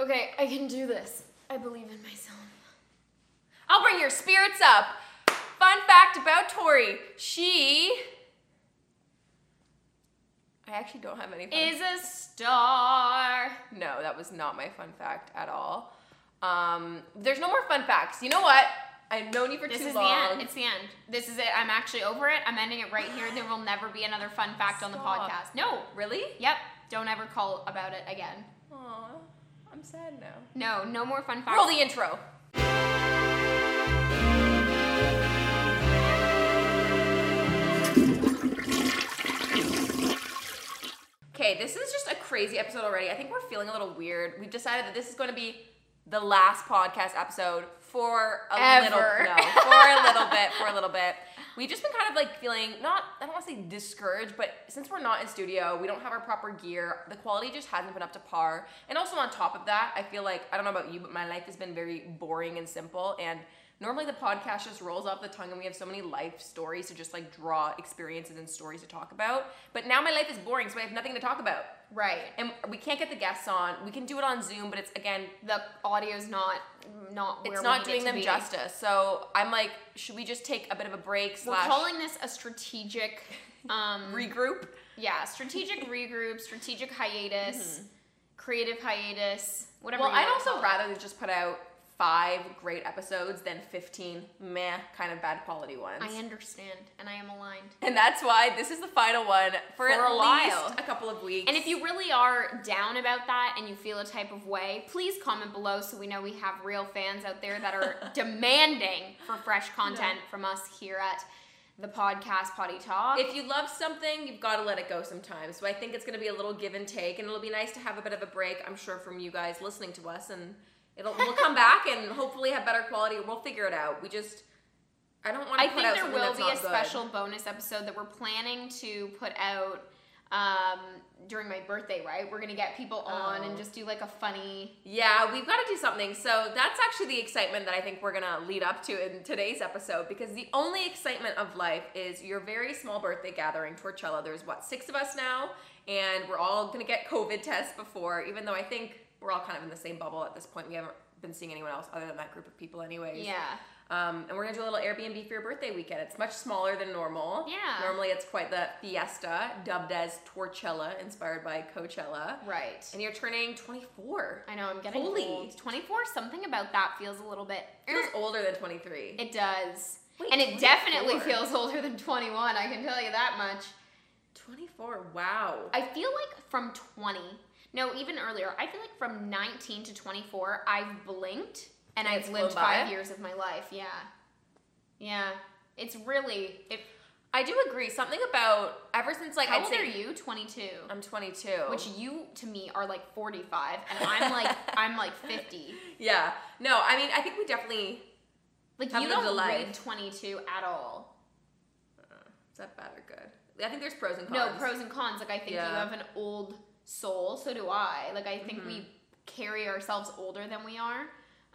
Okay, I can do this. I believe in myself. I'll bring your spirits up. Fun fact about Tori. She. I actually don't have any fun Is a star. No, that was not my fun fact at all. Um, there's no more fun facts. You know what? I've known you for This too long. This is the end. It's the end. This is it. I'm actually over it. I'm ending it right here. There will never be another fun fact on the podcast. No. really? Yep. Don't ever call about it again. Aw, I'm sad now. No, no more fun facts. Roll the intro. Okay, this is just a crazy episode already. I think we're feeling a little weird. We've decided that this is going to be the last podcast episode for a little Ever. no, for a little bit, for a little bit. We've just been kind of like feeling not I don't want to say discouraged, but since we're not in studio, we don't have our proper gear. The quality just hasn't been up to par. And also on top of that, I feel like I don't know about you, but my life has been very boring and simple and Normally the podcast just rolls off the tongue and we have so many life stories to just like draw experiences and stories to talk about. But now my life is boring, so I have nothing to talk about. Right. And we can't get the guests on. We can do it on Zoom, but it's again, The audio's not not where it's not doing it them be. justice. So I'm like, should we just take a bit of a break We're slash calling this a strategic um regroup? yeah, strategic regroup, strategic hiatus, creative hiatus, whatever Well, I'd also rather just put out five great episodes than 15 meh kind of bad quality ones. I understand and I am aligned. and that's why this is the final one for, For at a least while. a couple of weeks. And if you really are down about that and you feel a type of way, please comment below so we know we have real fans out there that are demanding for fresh content from us here at the podcast Potty Talk. if you love something, you've got to let it go sometimes. So I think it's going to be a little give and take, and it'll be nice to have a bit of a break. I'm sure from you guys listening to us, and it'll we'll come back and hopefully have better quality. We'll figure it out. We just I don't want to I put think out there will be a good. special bonus episode that we're planning to put out um, during my birthday, right? We're gonna get people on Oh. and just do like a funny. Yeah, we've got to do something. So that's actually the excitement that I think we're gonna lead up to in today's episode because the only excitement of life is your very small birthday gathering, Torchella. There's what six of us now, and we're all gonna get COVID tests before. Even though I think we're all kind of in the same bubble at this point. We haven't been seeing anyone else other than that group of people, anyways. Yeah. Um, and we're gonna do a little Airbnb for your birthday weekend. It's much smaller than normal. Yeah. Normally it's quite the fiesta, dubbed as Torchella, inspired by Coachella. Right. And you're turning 24. I know I'm getting Holy. old. 24. Something about that feels a little bit. feels older than 23. It does. Wait, and it definitely feels older than 21. I can tell you that much. 24. Wow. I feel like from 20, no, even earlier, I feel like from 19 to 24, I've blinked and And I've lived by? five years of my life. Yeah. Yeah. It's really, it, I do agree. Something about ever since like how I'd old say are you? 22. I'm 22. Which you, to me, are like 45, and I'm like, I'm like 50. yeah. No, I mean I think we definitely Like, you don't read 22 at all. Uh, is that bad or good? I think there's pros and cons. No, pros and cons. Like, I think Yeah. you have an old soul, so do I. Like, I think Mm-hmm. we carry ourselves older than we are.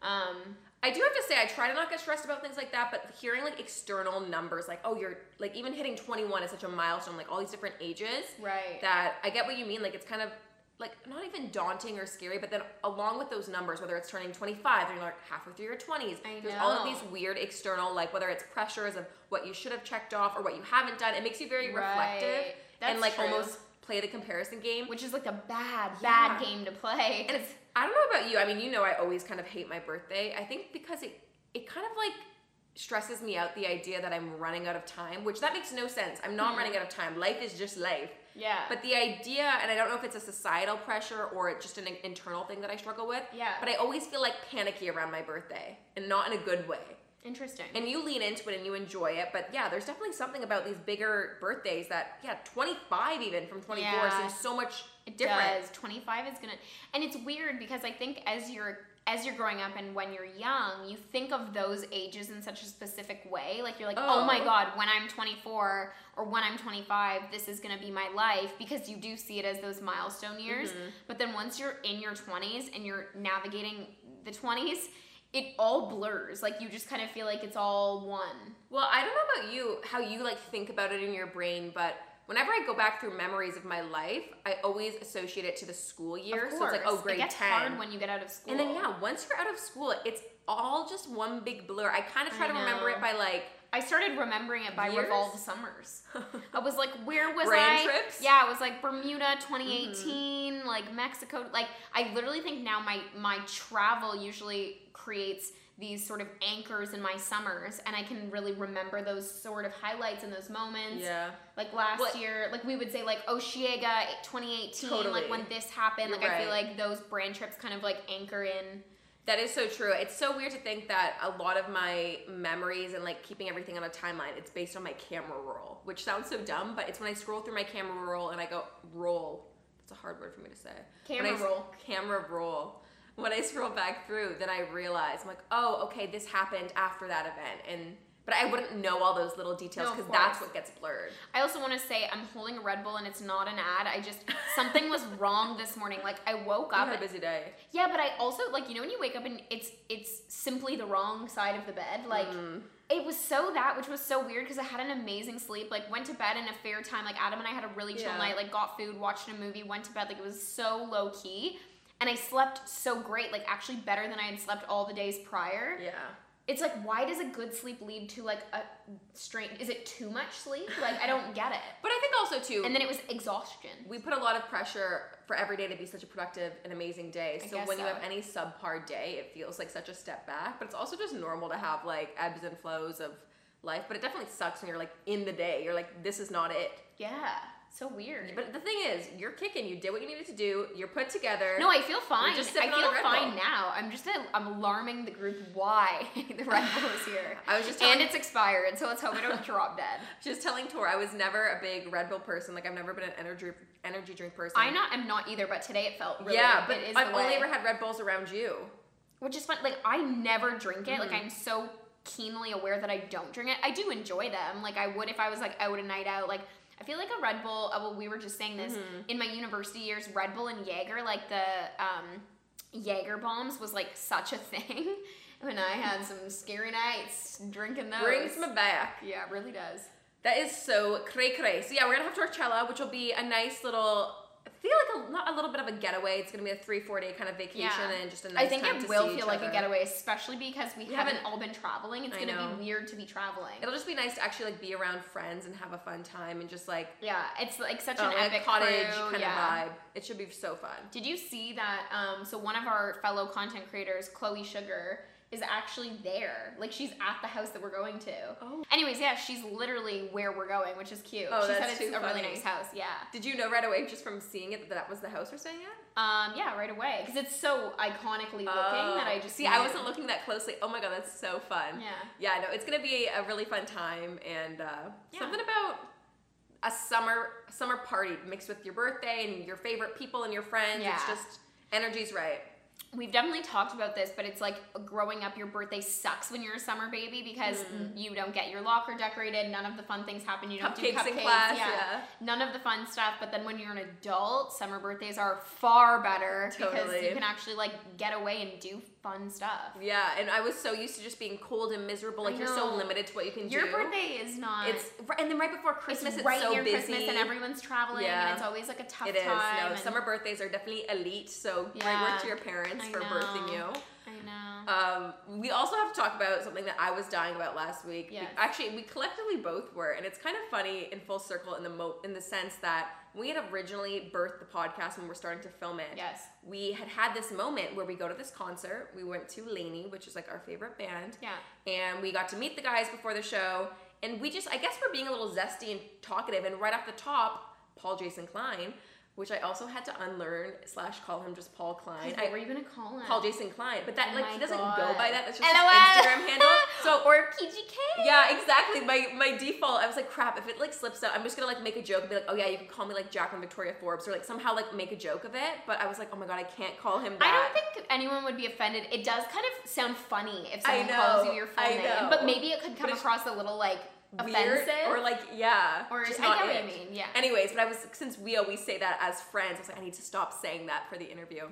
Um, I do have to say I try to not get stressed about things like that, but hearing like external numbers, like oh you're like even hitting 21 is such a milestone, like all these different ages. right. That I get what you mean. Like it's kind of like not even daunting or scary, but then along with those numbers, whether it's turning 25, then you're like halfway through your 20s. I There's all of these weird external, like whether it's pressures of what you should have checked off or what you haven't done. It makes you very reflective That's and like true. almost play the comparison game. Which is like a bad, bad game to play. And it's I don't know about you. I mean, you know, I always kind of hate my birthday. I think because it it kind of like stresses me out the idea that I'm running out of time, which that makes no sense. I'm not Hmm. running out of time. Life is just life. yeah. But the idea, and I don't know if it's a societal pressure or it's just an internal thing that I struggle with. Yeah. But I always feel like panicky around my birthday, and not in a good way. Interesting. And you lean into it and you enjoy it, but yeah, there's definitely something about these bigger birthdays that, yeah, 25 even from 24 Yeah. seems so much It different. does. 25 is gonna, and it's weird because I think as you're as you're growing up and when you're young, you think of those ages in such a specific way. Like you're like, oh, my Oh. god, when I'm 24 or when I'm 25, this is gonna be my life because you do see it as those milestone years. Mm-hmm. But then once you're in your 20s and you're navigating the 20s, it all blurs. Like you just kind of feel like it's all one. Well, I don't know about you, how you like think about it in your brain, but whenever I go back through memories of my life, I always associate it to the school year. So it's like, oh, grade it gets 10. hard when you get out of school. and then, yeah, once you're out of school, it's all just one big blur. I kind of try I to remember it by like, I started remembering it by Years? Revolve Summers. I was like, where was Brand I? trips? Yeah, it was like Bermuda mm-hmm. 2018, like Mexico. Like I literally think now my my travel usually creates these sort of anchors in my summers and I can really remember those sort of highlights and those moments. yeah. Like last What- year, like we would say like Osheaga 2018, Totally. like when this happened, You're like I feel like those brand trips kind of like anchor in. That is so true. It's so weird to think that a lot of my memories and like keeping everything on a timeline, it's based on my camera roll, which sounds so dumb, but it's when I scroll through my camera roll and I go roll. That's a hard word for me to say. Camera I roll. Camera roll. When I scroll back through, then I realize I'm like, oh, okay, this happened after that event, and but I wouldn't know all those little details No, because that's what gets blurred. I also want to say I'm holding a Red Bull and it's not an ad. I just something was wrong this morning. Like I woke up. had a busy day. yeah, but I also like you know when you wake up and it's it's simply the wrong side of the bed. Like Mm. it was so that, which was so weird because I had an amazing sleep. Like went to bed in a fair time. Like Adam and I had a really chill Yeah. night. Like got food, watched a movie, went to bed. Like it was so low key. And I slept so great, like actually better than I had slept all the days prior. Yeah. It's like, why does a good sleep lead to like a strain? Is it too much sleep? Like, I don't get it. But I think also too, And then it was exhaustion. we put a lot of pressure for every day to be such a productive and amazing day. I So when you have any subpar day, it feels like such a step back. But it's also just normal to have like ebbs and flows of life. But it definitely sucks when you're like in the day. You're like, this is not it. Yeah, so weird. But the thing is, you're kicking. You did what you needed to do. You're put together. no, I feel fine. just I feel fine Bull. now. I'm just i I'm alarming the group why the Red Bull is here. I was just and it's expired, so let's hope I don't drop dead. just telling Tor, I was never a big Red Bull person. Like I've never been an energy energy drink person. I not I'm not either, but today it felt really yeah, but it is I've only way. ever had Red Bulls around you. Which is fun. Like I never drink it. Like Mhm. I'm so keenly aware that I don't drink it. I do enjoy them. Like I would if I was like out a night out. Like I feel like a Red Bull. Uh, well, we were just saying this Mhm. in my university years. Red Bull and Jaeger, like the um, Jaeger bombs, was like such a thing. when I had some scary nights drinking those. Brings me back. Yeah, it really does. That is so cray cray. So yeah, we're gonna have Torchella, which will be a nice little. Feel like a, not a little bit of a getaway. It's gonna be a three four day kind of vacation Yeah. and just a nice I think it will feel like a getaway, especially because we, We haven't, haven't- all been traveling. It's I gonna know. be weird to be traveling. It'll just be nice to actually like be around friends and have a fun time and just like yeah, it's like such an like epic cottage crew, kind yeah. of vibe. It should be so fun. Did you see that? Um, so one of our fellow content creators, Chloe Sugar, is actually there. Like she's at the house that we're going to. Oh. Anyways, yeah, she's literally where we're going, which is cute. Oh, she that's said it's too a really nice house. Yeah. Did you know right away just from seeing it that that was the house we're staying at? Um, yeah, right away because it's so iconically looking that I Oh. just see. I wasn't looking that closely. Oh my god, that's so fun. Yeah. Yeah, no, it's gonna be a really fun time and uh, Yeah. something about a summer summer party mixed with your birthday and your favorite people and your friends. Yeah. It's just energy's right. We've definitely talked about this, but it's like growing up, your birthday sucks when you're a summer baby because Mm. you don't get your locker decorated. None of the fun things happen. You don't do Cupcakes in class, yeah. yeah. None of the fun stuff. But then when you're an adult, summer birthdays are far better because you can actually like get away and do fun stuff. Yeah, and I was so used to just being cold and miserable. Like you're so limited to what you can Your do. Your birthday is not. It's and then right before Christmas, it's, right so near busy. Christmas and everyone's traveling Yeah. and it's always like a tough It is. time. No, summer birthdays are definitely elite. So great work to your parents I for know. birthing you. Um, we also have to talk about something that I was dying about last week. Yes. Actually, we collectively both were, and it's kind of funny in full circle in the mo- in the sense that we had originally birthed the podcast when we were starting to film it. yes. We had had this moment where we go to this concert. We went to LANY, which is like our favorite band, Yeah. and we got to meet the guys before the show. And we just, I guess, we're being a little zesty and talkative. And right off the top, Paul Jason Klein, which I also had to unlearn slash call him just Paul Klein. What I, were you gonna call him? Paul Jason Klein, but that Oh like he doesn't God. go by that. That's just his Instagram handle. So or PGK. yeah, exactly. My my default, I was like, crap. If it like slips out, I'm just gonna like make a joke and be like, oh yeah, you can call me like Jacqueline Victoria Forbes or like somehow like make a joke of it. But I was like, oh my god, I can't call him that. I don't think anyone would be offended. It does kind of sound funny if someone calls you your full name, but maybe it could come But across a little like weird offensive or like yeah, or just I get what it. you mean. Yeah. Anyways, but I was since we always say that as friends, I was like, I need to stop saying that for the interview.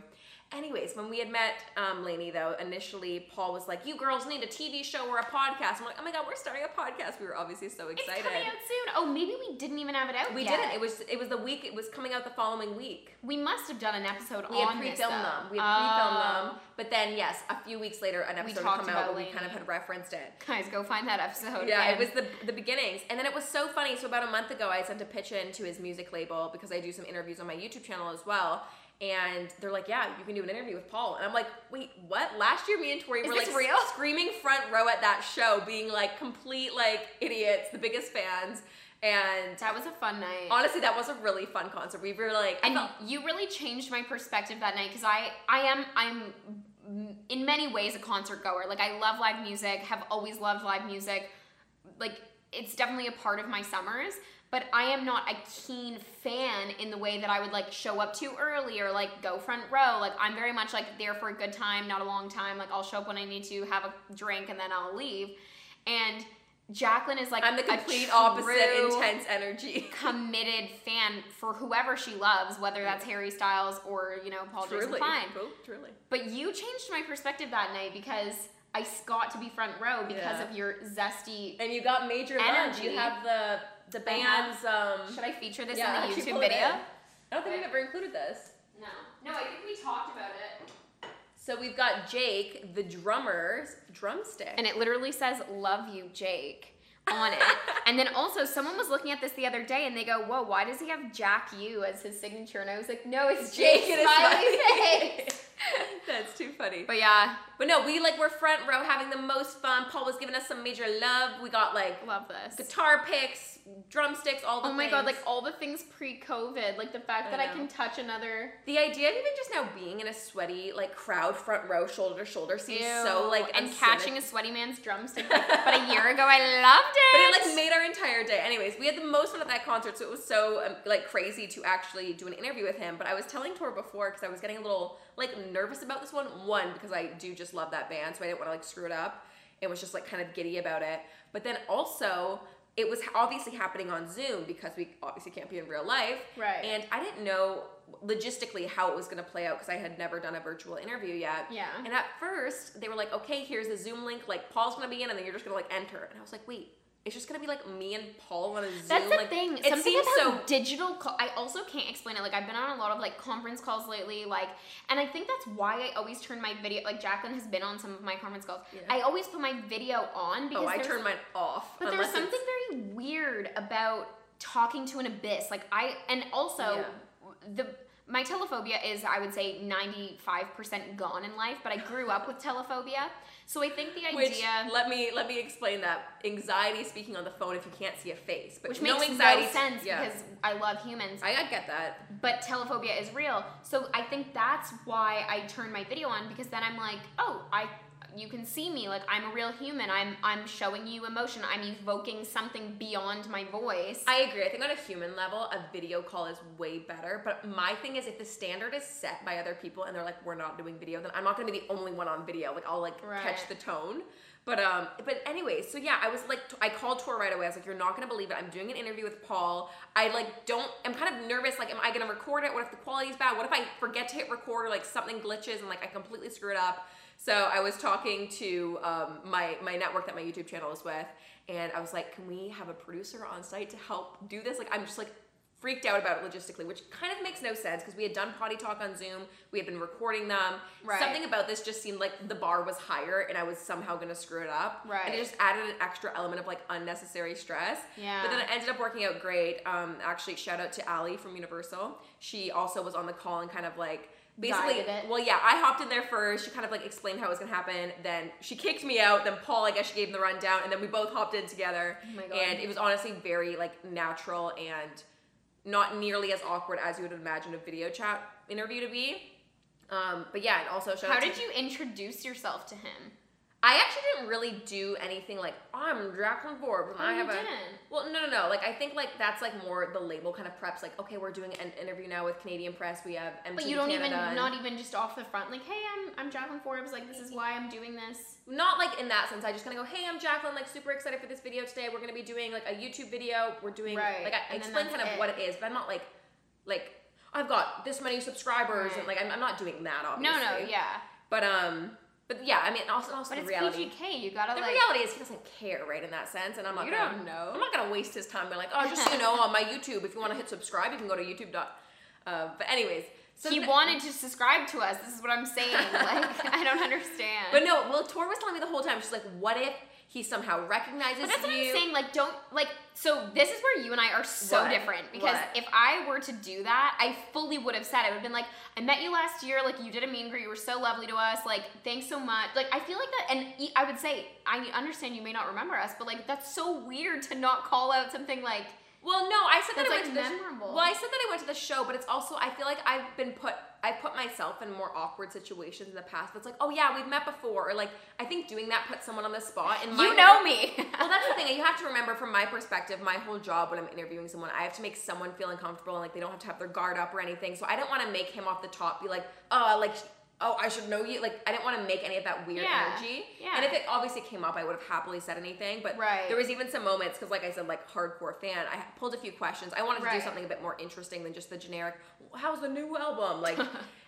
Anyways, when we had met um, LANY, though, initially Paul was like, "You girls need a TV show or a podcast." I'm like, "Oh my god, we're starting a podcast!" We were obviously so excited. It's coming out soon. Oh, maybe we didn't even have it out. Yet. We yet. didn't. It was it was the week. It was coming out the following week. We must have done an episode. We had pre-filmed them. We had pre-filmed Oh. them. But then, yes, a few weeks later, an episode would come out where we kind of had referenced it. Guys, go find that episode. Yeah, again. it was the the beginnings, and then it was so funny. So about a month ago, I sent a pitch in to his music label because I do some interviews on my YouTube channel as well. And they're like, "Yeah, you can do an interview with Paul." And I'm like, "Wait, what?" Last year, me and Tori Is were like real? screaming front row at that show, being like complete like idiots, the biggest fans. And That was a fun night. honestly, that was a really fun concert. We were like, I and felt- you really changed my perspective that night because I I am I'm in many ways a concert goer. Like I love live music, have always loved live music. Like it's definitely a part of my summers, but I am not a keen fan in the way that I would like show up too early or like go front row. Like I'm very much like there for a good time, not a long time. Like I'll show up when I need to, have a drink, and then I'll leave. And Jacqueline is like I'm the a complete opposite, intense energy. committed fan for whoever she loves, whether that's Harry Styles or you know Paul Jason truly, Klein. Oh, truly. But you changed my perspective that night because I got to be front row because Yeah. of your zesty. And you got major. Energy. You have the the I have- band's um. Should I feature this yeah, in the YouTube video? I don't think we've ever included this. No, no, I think we talked about it. So we've got Jake, the drummer's drumstick. And it literally says "Love you, Jake." on it. And then also, someone was looking at this the other day and they go, Whoa, why does he have Jack U as his signature? And I was like, No, it's Jake, and a smiley smiley face. That's too funny. But yeah, But no, we like were front row having the most fun. Paul was giving us some major love. We got like love this. guitar picks, drumsticks, all the Oh my god, things. like all the things pre-COVID, like the fact I that I can touch another. the idea of even just now being in a sweaty like crowd front row, shoulder to shoulder seems so like and catching a sweaty man's drumstick. Like, but a year ago, I loved it. But it. it like made our entire day. Anyways, we had the most fun at that concert, so it was so um, like crazy to actually do an interview with him. But I was telling Tor before because I was getting a little like nervous about this one. One because I do just love that band, so I didn't want to like screw it up. It was just like kind of giddy about it. But then also. It was obviously happening on Zoom because we obviously can't be in real life. Right. And I didn't know logistically how it was going to play out because I had never done a virtual interview yet. Yeah. And at first, they were like, okay, here's the Zoom link. Like, Paul's going to be in, and then you're just going to like enter. And I was like, wait, it's just to be like me and Paul on a Zoom. That's the like, thing. It Something seems about so. digital. Call, I also can't explain it. Like I've been on a lot of like conference calls lately. Like, and I think that's why I always turn my video. Like Jacqueline has been on some of my conference calls. Yeah. I always put my video on because Oh, I turn mine off. But there's unless it's- something very weird about talking to an abyss. Like I and also the my telephobia is I would say 95% gone in life, but I grew up with telephobia. So I think the idea. Which let me let me explain that anxiety speaking on the phone if you can't see a face, but which no makes anxiety no sense yeah. because I love humans. I, I get that. but telephobia is real. So I think that's why I turn my video on because then I'm like, oh, I you can see me like I'm a real human. I'm I'm showing you emotion. I'm evoking something beyond my voice. I agree. I think on a human level, a video call is way better. But my thing is, if the standard is set by other people and they're like, "We're not doing video," then I'm not going to be the only one on video. Like, I'll like Right. catch the tone. But um, but anyway, so yeah, I was like, I called Tor right away. I was like, "You're not going to believe it. I'm doing an interview with Paul. I like don't. I'm kind of nervous. Like, am I going to record it? What if the quality's bad? What if I forget to hit record or like something glitches and like I completely screw it up?" So I was talking to um, my my network that my YouTube channel is with, and I was like, "Can we have a producer on site to help do this?" Like, I'm just like freaked out about it logistically, which kind of makes no sense because we had done potty talk on Zoom, we had been recording them. Right. Something about this just seemed like the bar was higher, and I was somehow gonna screw it up. Right. And it just added an extra element of like unnecessary stress. Yeah. But then it ended up working out great. Um, actually, shout out to Ali from Universal. She also was on the call and kind of like basically well yeah i hopped in there first. She kind of like explained how it was gonna happen. Then she kicked me out. Then paul i guess she gave him the rundown. And then we both hopped in together. Oh my God. and it was honestly very like natural and not nearly as awkward as you would imagine a video chat interview to be. Um, but yeah and also shout How did you introduce yourself to him? I actually didn't really do anything like I'm Jacqueline Forbes Oh, I have a didn't? well no no no like I think like that's like more the label kind of preps like okay we're doing an interview now with Canadian Press we have MTV But you don't Canada even and- not even just off the front like, hey, I'm I'm Jacqueline Forbes. Like this is why I'm doing this. not like in that sense. I just kind of go, hey, I'm Jacqueline, like super excited for this video today. We're gonna be doing like a YouTube video. We're doing Right, like I then explain kind of it. what it is, but I'm not like like I've got this many subscribers and like I'm, I'm not doing that obviously. No, no, yeah. But um, but yeah, I mean also also But the it's reality. PGK. You gotta The like. reality is he doesn't care, right, in that sense, and I'm not You gonna, don't know. I'm not gonna waste his time. Being like, oh, just so you know, on my YouTube, if you want to hit subscribe, you can go to YouTube. dot. Uh, but anyways, so he the- wanted to subscribe to us. This is what I'm saying. Like, I don't understand. But no, well, Tor was telling me the whole time. She's like, what if he somehow recognizes But that's what you? I'm saying. Like, don't like. So this is where you and I are so What? different because What? if I were to do that, I fully would have said I would have been like, I met you last year. Like, you did a mean greet. You were so lovely to us. Like, thanks so much. Like, I feel like that, and I would say I understand you may not remember us, but like that's so weird to not call out something like. Well, no, I said that I like, went to the memorable. Well, I said that I went to the show, but it's also I feel like I've been put I put myself in more awkward situations in the past. But it's like, oh yeah, we've met before, or like I think doing that puts someone on the spot. And You know me. well, that's the thing. You have to remember, from my perspective, my whole job when I'm interviewing someone, I have to make someone feel uncomfortable and like they don't have to have their guard up or anything. So I don't want to make him off the top be like, oh, like, oh, I should know you. Like, I didn't want to make any of that weird Yeah. energy. Yeah. And if it obviously came up, I would have happily said anything. But Right. there was even some moments because, like I said, like hardcore fan, I pulled a few questions. I wanted to Right. do something a bit more interesting than just the generic. How's the new album? Like.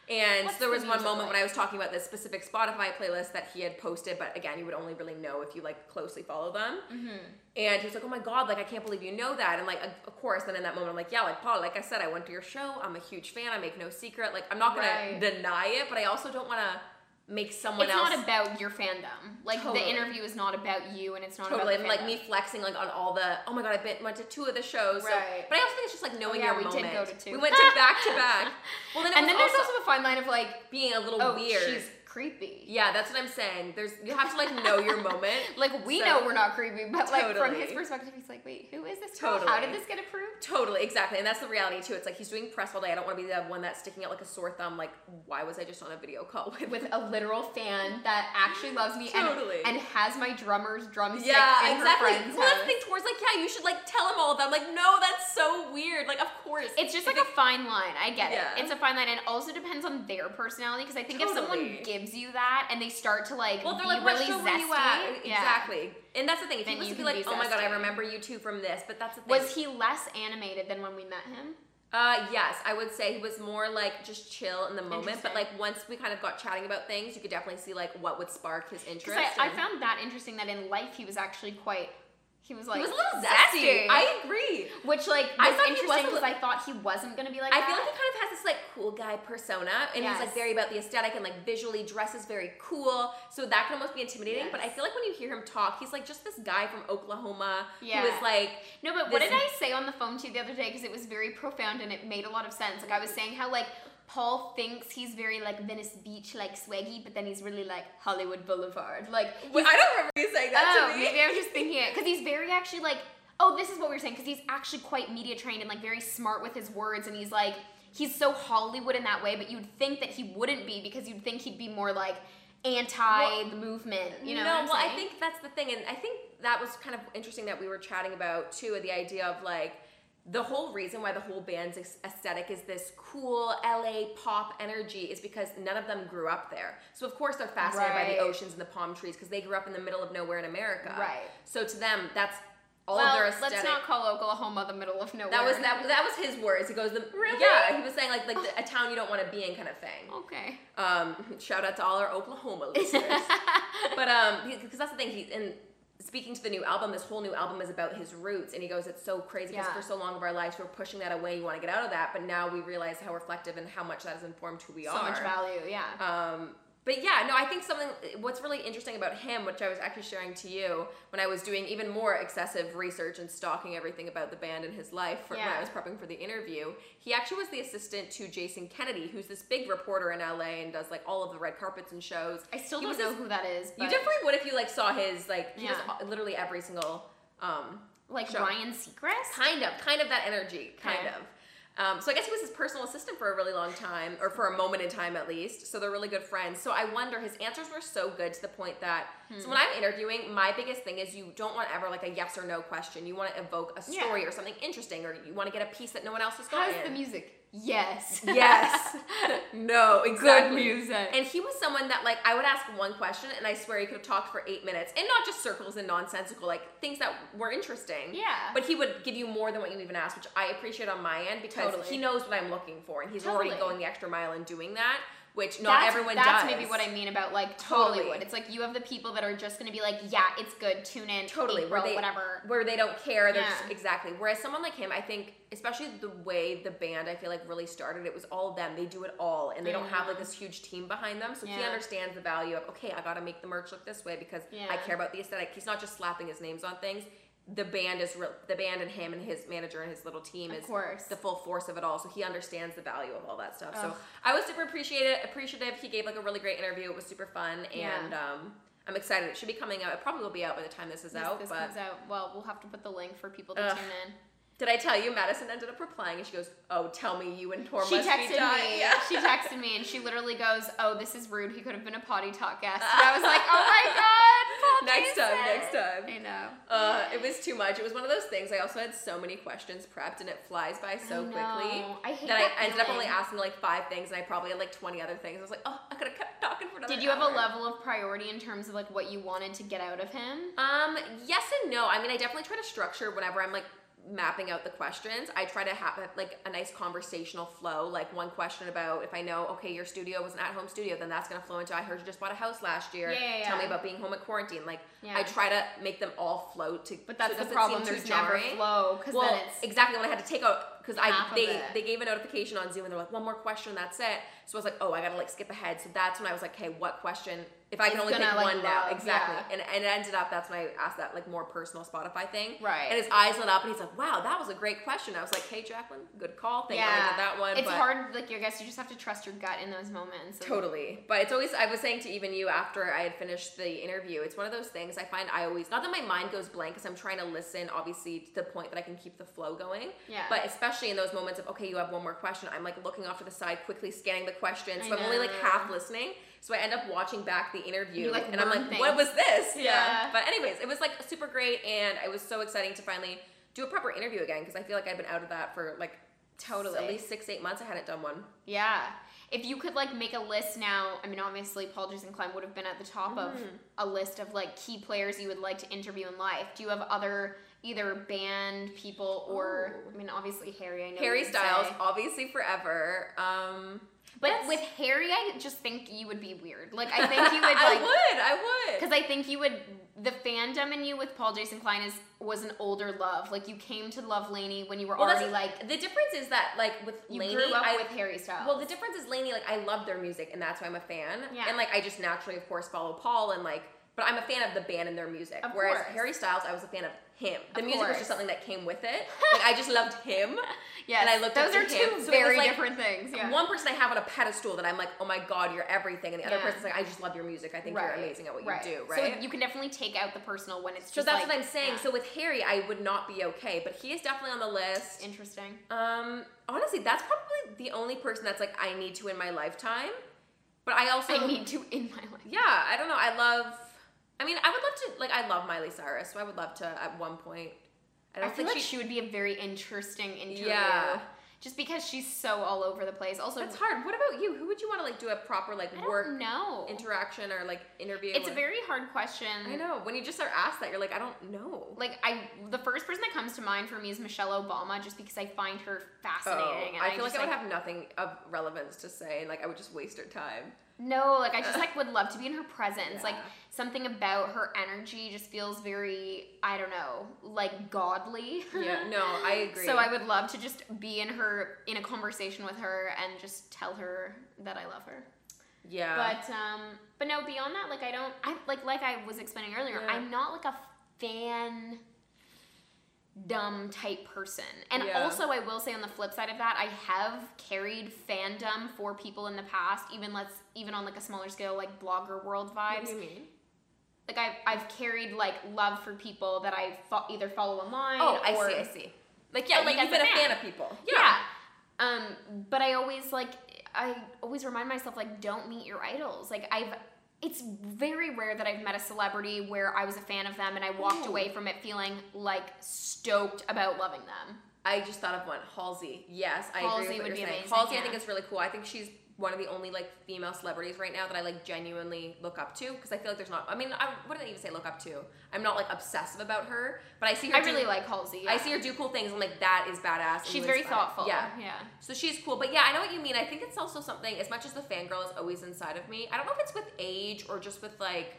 And What's there the was one music moment when? I was talking about this specific Spotify playlist that he had posted, but again, you would only really know if you like closely follow them. Mm-hmm. And he was like, "Oh my god, like I can't believe you know that." And like, of of course, then in that moment, I'm like, "Yeah, like Paul, like I said, I went to your show. I'm a huge fan. I make no secret. Like I'm not gonna Right. deny it, but I also don't want to make someone it's else not about your fandom. Like Totally. the interview is not about you, and it's not totally about like me flexing like on all the. Oh my god, I've been went to two of the shows. so- Right. but I also think it's just like knowing oh, yeah, your we moment. did go to two. We went to back to back. Well, then and then there's also, also a fine line of like, being a little oh, weird. she's creepy. Yeah, that's what I'm saying. There's you have to like know your moment. Like we So- know we're not creepy, but like from his perspective, he's like, wait, who is this? girl? How did this get approved? Totally, exactly, and that's the reality too. It's like he's doing press all day. I don't want to be the one that's sticking out like a sore thumb. Like, why was I just on a video call with? With a literal fan that actually loves me Totally. and, and has my drummer's drumstick yeah, in exactly. her friend's well, house. Towards like, yeah, you should like tell him all of that. I'm like, no, that's so weird. Like, of course, It's just If like a fine line. I get Yeah. it. It's a fine line, and also depends on their personality. Because I think if someone Totally. Gives you that and they start to like Well, they're be like, what really zesty, at? yeah. Exactly. And that's the thing. If Then he was you to be like, be oh my god, I remember you two from this, but that's the thing. Was he less animated than when we met him? Uh, yes, I would say he was more like just chill in the moment. But like once we kind of got chatting about things, you could definitely see like what would spark his interest. I, I found that interesting that in life he was actually quite. He was like he was a little zesty. I agree. which like I was thought he was interesting because I thought he wasn't gonna be like I that. feel like he kind of has this like cool guy persona, and he's like very about the aesthetic and like visually dresses very cool. So that can almost be intimidating. But I feel like when you hear him talk, he's like just this guy from Oklahoma Yeah. who is like No, but what did I say on the phone to you the other day? Because it was very profound and it made a lot of sense. Like I was saying how like Paul thinks he's very like Venice Beach like swaggy, but then he's really like Hollywood Boulevard. Like Wait, I don't remember you saying that oh, to me. maybe I was just thinking it because he's very actually like oh, this is what we were saying because he's actually quite media trained and like very smart with his words, and he's like he's so Hollywood in that way, but you'd think that he wouldn't be because you'd think he'd be more like anti Well, the movement. You know? no, I'm well, I think that's the thing, and I think that was kind of interesting that we were chatting about too. The idea of like the whole reason why the whole band's aesthetic is this cool LA pop energy is because none of them grew up there. So of course they're fascinated by the oceans and the palm trees because they grew up in the middle of nowhere in America. Right. So to them, that's all well, of their aesthetic. let's not call Oklahoma the middle of nowhere. that was that, that was his words. He goes, the, Really? Yeah, he was saying like like the, a town you don't want to be in kind of thing. Okay. Um, shout out to all our Oklahoma listeners. but um, because that's the thing. He and speaking to the new album, this whole new album is about his roots, and he goes, "It's so crazy because Yeah. for so long of our lives we're pushing that away. You want to get out of that, but now we realize how reflective and how much that has informed who we so are. much value, yeah. Um, but yeah, no, I think something. What's really interesting about him, which I was actually sharing to you when I was doing even more excessive research and stalking everything about the band and his life for, when I was prepping for the interview, he actually was the assistant to Jason Kennedy, who's this big reporter in LA and does like all of the red carpets and shows. I still He don't know this- who that is. You definitely would if you like saw his like he Yeah. does literally every single um like show. Ryan Seacrest. kind of kind of that energy kind Okay. of um, so i guess he was his personal assistant for a really long time or for a moment in time at least so they're really good friends so i wonder his answers were so good to the point that Hmm. so when i'm interviewing my biggest thing is you don't want ever like a yes or no question you want to evoke a Yeah. story or something interesting or you want to get a piece that no one else has How's the music? Yes. Yes. no, Good music. And he was someone that like I would ask one question and I swear he could have talked for eight minutes. And not just circles and nonsensical, like things that were interesting. Yeah. But he would give you more than what you even asked, which I appreciate on my end because Totally. he knows what I'm looking for and he's already going the extra mile in doing that, which not that's, everyone that's does. maybe what I mean about like Totally. Hollywood. It's like you have the people that are just gonna be like, yeah, it's good. Tune in. Totally, April, where they whatever. where they don't care. They're Yeah. just exactly. Whereas someone like him, I think, especially the way the band, I feel like really started. It was all them. They do it all, and they don't have like mm-hmm. this huge team behind them. So he understands the value of okay, I got to make the merch look this way because I care about the aesthetic. He's not just slapping his names on things. The band is real. The band and him and his manager and his little team is the full force of it all. So he understands the value of all that stuff. So I was super appreciated appreciative. He gave like a really great interview. It was super fun, Yeah. and um, I'm excited. It should be coming out. It probably will be out by the time this is This, out. this but comes out. Well, we'll have to put the link for people to Ugh. tune in. Did I tell you Madison ended up replying and she goes, "Oh, tell me you and Tor She must texted be done." me. Yeah. She texted me and she literally goes, "Oh, this is rude. He could have been a potty talk guest." And I was like, "Oh my god, Next time, next time. I know. Uh, it was too much. It was one of those things. I also had so many questions prepped, and it flies by so I quickly. I hate that, that I ended up only asking like five things, and I probably had like twenty other things. I was like, "Oh, I could have kept talking for another." Did you have a level of priority in terms of like what you wanted to get out of him? Um, yes and no. I mean, I definitely try to structure whenever I'm like mapping out the questions. I try to have like a nice conversational flow. Like one question about if I know, okay, your studio was an at-home studio, then that's gonna flow into I heard you just bought a house last year. Yeah, yeah, Tell me about being home at quarantine. Like Yeah. I try to make them all float to. But that's so the problem. There's never flow because Well, then it's exactly when I had to take out because I they they gave a notification on Zoom and they're like one more question that's it. So I was like, oh, I gotta like skip ahead. So that's when I was like, hey, what question? If I can only pick like, one now, exactly. yeah. And and it ended up that's when I asked that like more personal Spotify thing. Right. And his eyes lit up and he's like, wow, that was a great question. I was like, hey, Jacqueline, good call. Thank you I did that one. It's hard. Like I guess you just have to trust your gut in those moments. and- Totally. But it's always, I was saying to even you after I had finished the interview, it's one of those things I find I always, not that my mind goes blank because I'm trying to listen, obviously, to the point that I can keep the flow going. Yeah. But especially in those moments of, okay, you have one more question, I'm like looking off to the side, quickly scanning the questions. I So I'm only like half listening. So I end up watching back the interview like, and I'm like, what was this? Yeah. But anyways, it was like super great and it was so exciting to finally do a proper interview again because I feel like I'd been out of that for like Totally. at least six, eight months. I hadn't done one. Yeah. If you could like make a list now, I mean obviously Paul Jason Klein would have been at the top of Mm-hmm. a list of like key players you would like to interview in life. Do you have other either band people or Ooh. I mean obviously Harry I know Harry Styles, say. obviously forever. Um, But That's- with Harry I just think you would be weird. Like I think you would Like, I would, I would. Because I think you would the fandom in you with Paul Jason Klein is was an older love. Like you came to love LANY when you were Well, already like the difference is that like with you LANY, grew up I, with Harry Styles. well, the difference is LANY, like I love their music, and that's why I'm a fan. Yeah. And like I just naturally, of course, follow Paul, and like, but I'm a fan of the band and their music. Of Whereas course. Harry Styles, I was a fan of him. The Of music was just something that came with it. like I just loved him. yes, and I looked those up are to two him, so very like, different things. Yeah. One person I have on a pedestal that I'm like, oh my god, you're everything, and the other Yeah. person's like, I just love your music. I think you're amazing at what right. you do. Right. So you can definitely take out the personal when it's So that's like, what I'm saying. yeah. So with Harry, I would not be okay, but he is definitely on the list. interesting. Um, honestly, that's probably the only person that's like I need to in my lifetime. But I also I need to in my life. Yeah, I don't know. I love. I mean, I would love to like. I love Miley Cyrus, so I would love to at one point. I I, don't feel think like she. she would be a very interesting interview. Yeah. Just because she's so all over the place. Also, it's hard. What about you? Who would you want to like do a proper like I work know. interaction or like interview? It's a very hard question. I know. When you just are asked that, you're like, I don't know. Like I, the first person that comes to mind for me is Michelle Obama, just because I find her Oh, fascinating. and I feel like just, I would have nothing of relevance to say, and like I would just waste her time. No, like I just like would love to be in her presence. Like something about her energy just feels very, I don't know, like godly. Yeah, no, I agree. So I would love to just be in her in a conversation with her and just tell her that I love her. Yeah. But um but no, beyond that, like I don't I like like I was explaining earlier, Yeah. I'm not like a fan dumb type person. And Yeah. also I will say on the flip side of that, I have carried fandom for people in the past, even let's even on like a smaller scale, like blogger world what vibes. do you mean? Like I've I've carried like love for people that I fo- either follow online Oh, I or see. I see. Like yeah, like, you've been a fan. fan of people. Yeah. Um, but I always like I always remind myself like don't meet your idols. Like I've it's very rare that I've met a celebrity where I was a fan of them and I walked Ooh. away from it feeling like stoked about loving them. I just thought of one. Halsey. Yes, I Halsey agree with would what be you're saying. amazing, Halsey, I yeah. think is really cool. I think she's one of the only like female celebrities right now that I like genuinely look up to because I feel like there's not. I mean, I wouldn't even say look up to. I'm not like obsessive about her, but I see her. I do- really like Halsey. I see her do cool things. I'm like, that is badass. She's very thoughtful. Yeah. yeah. So she's cool. But yeah, I know what you mean. I think it's also something, as much as the fangirl is always inside of me, I don't know if it's with age or just with like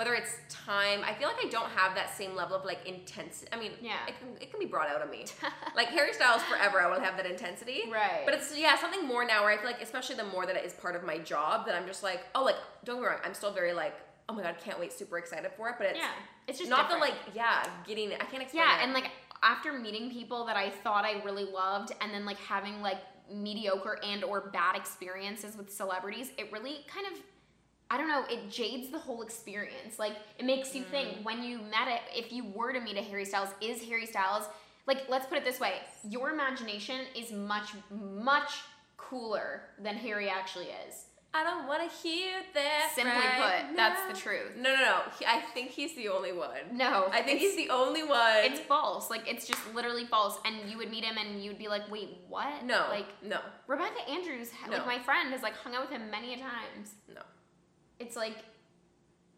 whether it's time. I feel like I don't have that same level of like intensity. I mean, Yeah. it can, it can be brought out of me. like Harry Styles forever, I will have that intensity. Right. But it's, yeah, something more now where I feel like, especially the more that it is part of my job, that I'm just like, oh, like, don't get me wrong, I'm still very like, oh my God, can't wait, super excited for it. But it's yeah. It's just not different. the like, yeah, getting, I can't explain it. Yeah, it. and like after meeting people that I thought I really loved and then like having like mediocre and or bad experiences with celebrities, it really kind of I don't know, it jades the whole experience. Like it makes you Mm. think when you met it, if you were to meet a Harry Styles, is Harry Styles like let's put it this way, your imagination is much much cooler than Harry actually is. I don't want to hear that. Simply right put, that's the truth. No, no, no. He, I think he's the only one. No, I think he's the only one. it's false. Like it's just literally false. And you would meet him and you'd be like, wait, what? no, Like no, Rebecca Andrews, No. like my friend, has like hung out with him many a times. no. It's like,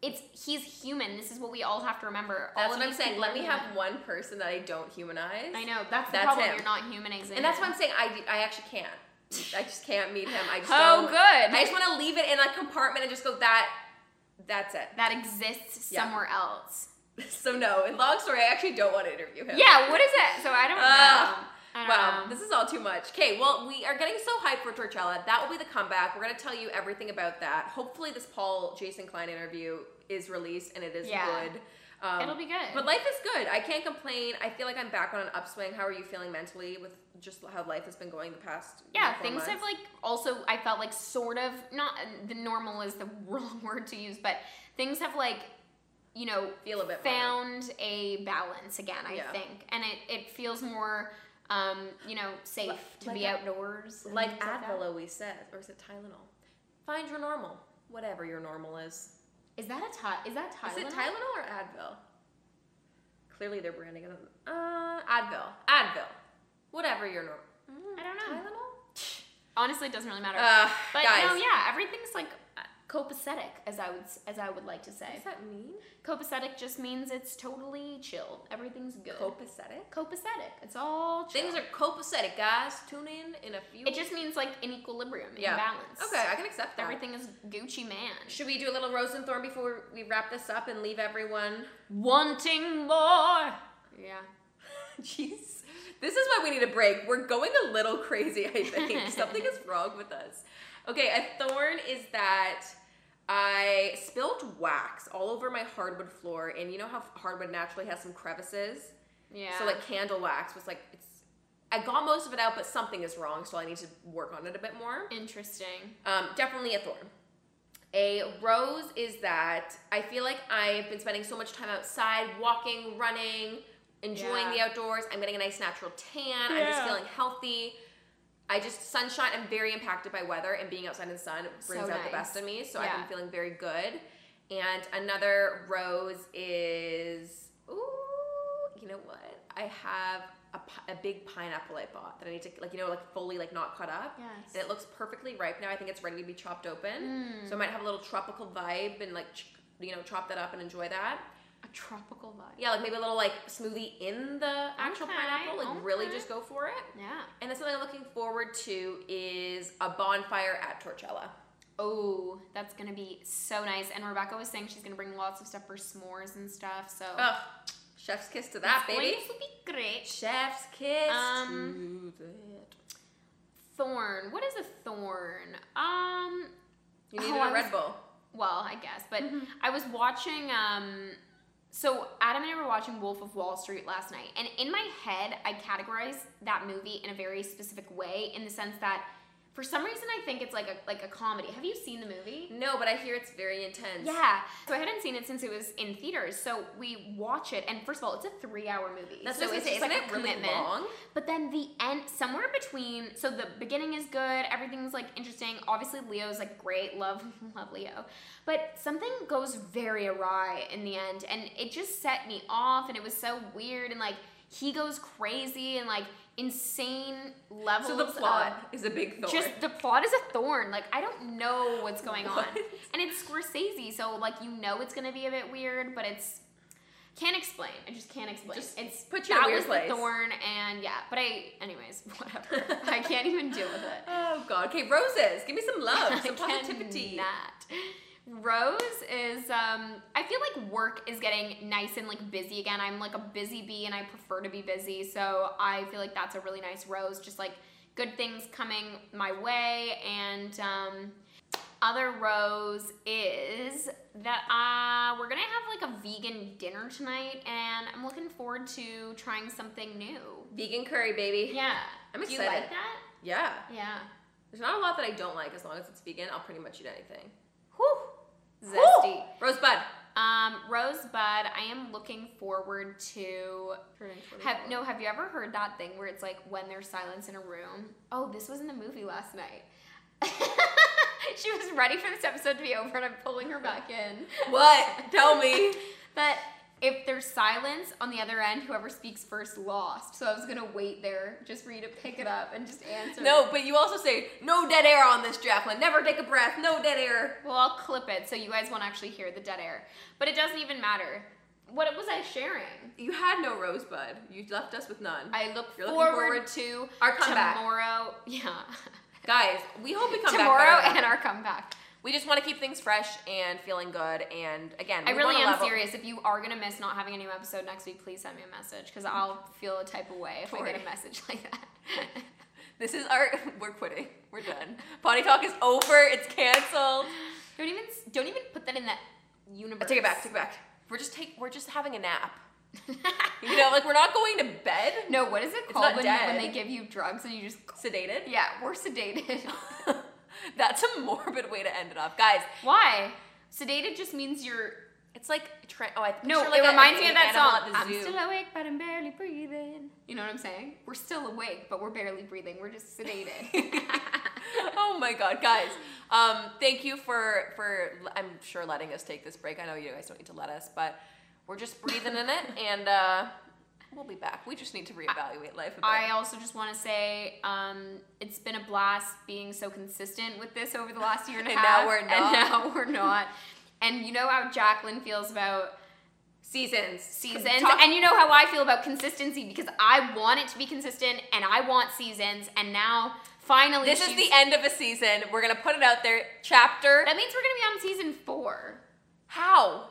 it's he's human. This is what we all have to remember. That's all what I'm saying. Let me human. have one person that I don't humanize. I know that's the That's problem. him. You're not humanizing. And that's why I'm saying I, I actually can't. I just can't meet him. I just Oh, good. I just want to leave it in a compartment and just go that. That's it. that exists Yeah. somewhere else. So no. In long story, I actually don't want to interview him. Yeah. What is it? So I don't know. Ugh. Wow, this is all too much. Okay, well, we are getting so hyped for Torchella. That will be the comeback. We're going to tell you everything about that. Hopefully, this Paul Jason Klein interview is released and it is Yeah. good. Um, It'll be good. But life is good. I can't complain. I feel like I'm back on an upswing. How are you feeling mentally with just how life has been going the past? yeah, things months? have like also I felt like sort of not the normal is the wrong word to use, but things have like you know feel a bit found a balance again. I Yeah. think, and it it feels more um you know safe Like- to like be outdoors. like. Advil always says, or is it Tylenol? Find your normal, whatever your normal is. Is that a ty- Is that Tylenol? Is it Tylenol or Advil? Clearly they're branding it. Uh, Advil. Advil. Whatever your normal. I don't know. Tylenol? Honestly, it doesn't really matter. Uh, but guys. no, yeah, everything's like copacetic, as I would as I would like to What say. does that mean? Copacetic just means it's totally chill. Everything's good. Copacetic? copacetic. It's all chill. Things are copacetic, guys. Tune in in a few. It just means like in equilibrium, in balance. Okay, I can accept that. Everything is Gucci man. Should we do a little rose and thorn before we wrap this up and leave everyone? Wanting more. Yeah. Jeez. This is why we need a break. We're going a little crazy, I think. Something is wrong with us. Okay, a thorn is that I spilled wax all over my hardwood floor, and you know how hardwood naturally has some crevices? Yeah. So, like, candle wax was like, it's. I got most of it out, but something is wrong, so I need to work on it a bit more. interesting. Um, definitely a thorn. A rose is that I feel like I've been spending so much time outside, walking, running, enjoying Yeah. the outdoors. I'm getting a nice natural tan. I'm just feeling healthy. I just sunshine. I'm very impacted by weather, and being outside in the sun brings So out the best in me. So I've been feeling very good. And another rose is ooh, you know what? I have a, a big pineapple I bought that I need to like you know like fully like not cut up. Yes. And it looks perfectly ripe now. I think it's ready to be chopped open. Mm. So I might have a little tropical vibe and like you know chop that up and enjoy that. A tropical vibe. Yeah, like maybe a little like smoothie in the actual Okay, pineapple. Like really just go for it. Yeah. And then something I'm looking forward to is a bonfire at Torchella. Oh, that's gonna be so nice. And Rebecca was saying she's gonna bring lots of stuff for s'mores and stuff. So Ugh, chef's kiss to that, it's baby. going to be great. Chef's kiss Um, to that. Thorn. What is a thorn? Um. You need oh, a Red was- Bull. Well, I guess, but Mhm. I was watching. Um, so Adam and I were watching Wolf of Wall Street last night, and in my head, I categorized that movie in a very specific way, in the sense that, for some reason, I think it's like a like a comedy. Have you seen the movie? No, but I hear it's very intense. Yeah. So I hadn't seen it since it was in theaters. So we watch it, and first of all, it's a three-hour movie. That's so what I was it's say. Isn't like it really commitment. long? But then the end, somewhere between, so the beginning is good, everything's like interesting. Obviously, Leo's like great, love, love Leo. But something goes very awry in the end, and it just set me off, and it was so weird, and like he goes crazy, and like insane levels. So the plot of is a big thorn. just the plot is a thorn. Like I don't know what's going on, and it's Scorsese, so like you know it's gonna be a bit weird, but it's can't explain. I just can't explain. Just it's put you in a that weird was place. the thorn, and yeah. But I, anyways, whatever. I can't even deal with it. oh god. Okay, roses. Give me some love, some positivity. cannot. Rose is um I feel like work is getting nice and like busy again. I'm like a busy bee and I prefer to be busy. So I feel like that's a really nice rose. Just like good things coming my way and um other rose is that uh we're gonna have like a vegan dinner tonight and I'm looking forward to trying something new. Vegan curry, baby. Yeah. I'm excited. Do you like that? Yeah. Yeah. There's not a lot that I don't like as long as it's vegan. I'll pretty much eat anything. Zesty. Rosebud. Um, Rosebud, I am looking forward to. Have no, have you ever heard that thing where it's like when there's silence in a room? Oh, this was in the movie last night. she was ready for this episode to be over, and I'm pulling her back in. What? Tell me. That if there's silence on the other end, whoever speaks first lost. So I was gonna wait there just for you to pick it up and just answer. No, but you also say no dead air on this, Jacqueline. Never take a breath. No dead air. Well, I'll clip it so you guys won't actually hear the dead air. But it doesn't even matter. What was I sharing? You had no rosebud. You left us with none. I look You're forward, forward to our comeback. tomorrow. Yeah. Guys, we hope we come tomorrow back than and our comeback. We just want to keep things fresh and feeling good. And again, I really am level- serious. If you are gonna miss not having a new episode next week, please send me a message because I'll feel a type of way if I get a message like that. This is our. We're quitting. We're done. Potty talk is over. It's canceled. don't even don't even put that in that universe. I take it back. Take it back. We're just take. We're just having a nap. You know, like we're not going to bed. no, what is it It's called not when, when they give you drugs and you just Sedated. yeah, we're sedated. That's a morbid way to end it off, guys. Why? Sedated just means you're It's like oh, I No, like it reminds me of that song. At the I'm still awake, but I'm barely breathing. You know what I'm saying? We're still awake, but we're barely breathing. We're just sedated. oh my god, guys! Um, thank you for for I'm sure letting us take this break. I know you guys don't need to let us, but we're just breathing in it, and uh, we'll be back. We just need to reevaluate life a bit. I also just want to say um, it's been a blast being so consistent with this over the last year and a And half. now we're not. And now we're not. and you know how Jacqueline feels about seasons, seasons, Talk- and you know how I feel about consistency because I want it to be consistent and I want seasons, and now finally this is the end of a season. We're gonna put it out there. Chapter. That means we're gonna be on season four. How?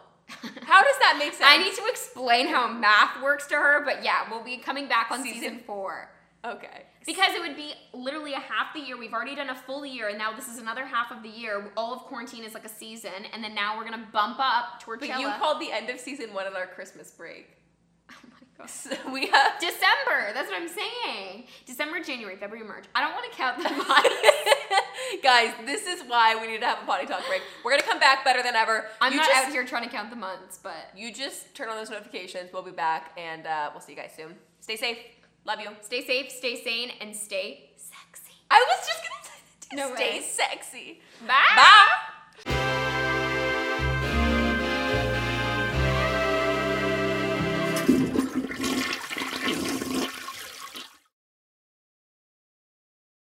How does that make sense? I need to explain how math works to her, but yeah, we'll be coming back on season, Season- four. Okay. Because it would be literally a half the year. We've already done a full year, and now this is another half of the year. All of quarantine is like a season, and then now we're gonna bump up Tortilla. But you called the end of season one of our Christmas break. oh my god. So we have December. That's what I'm saying. December, January, February, March. I don't want to count the months. Guys, this is why we need to have a potty talk break. We're gonna come back better than ever. I'm you not just, out here trying to count the months, but You just turn on those notifications. We'll be back, and uh, we'll see you guys soon. Stay safe. Love you. stay safe, stay sane, and stay sexy. I was just gonna say, No stay way. sexy. Bye. Bye.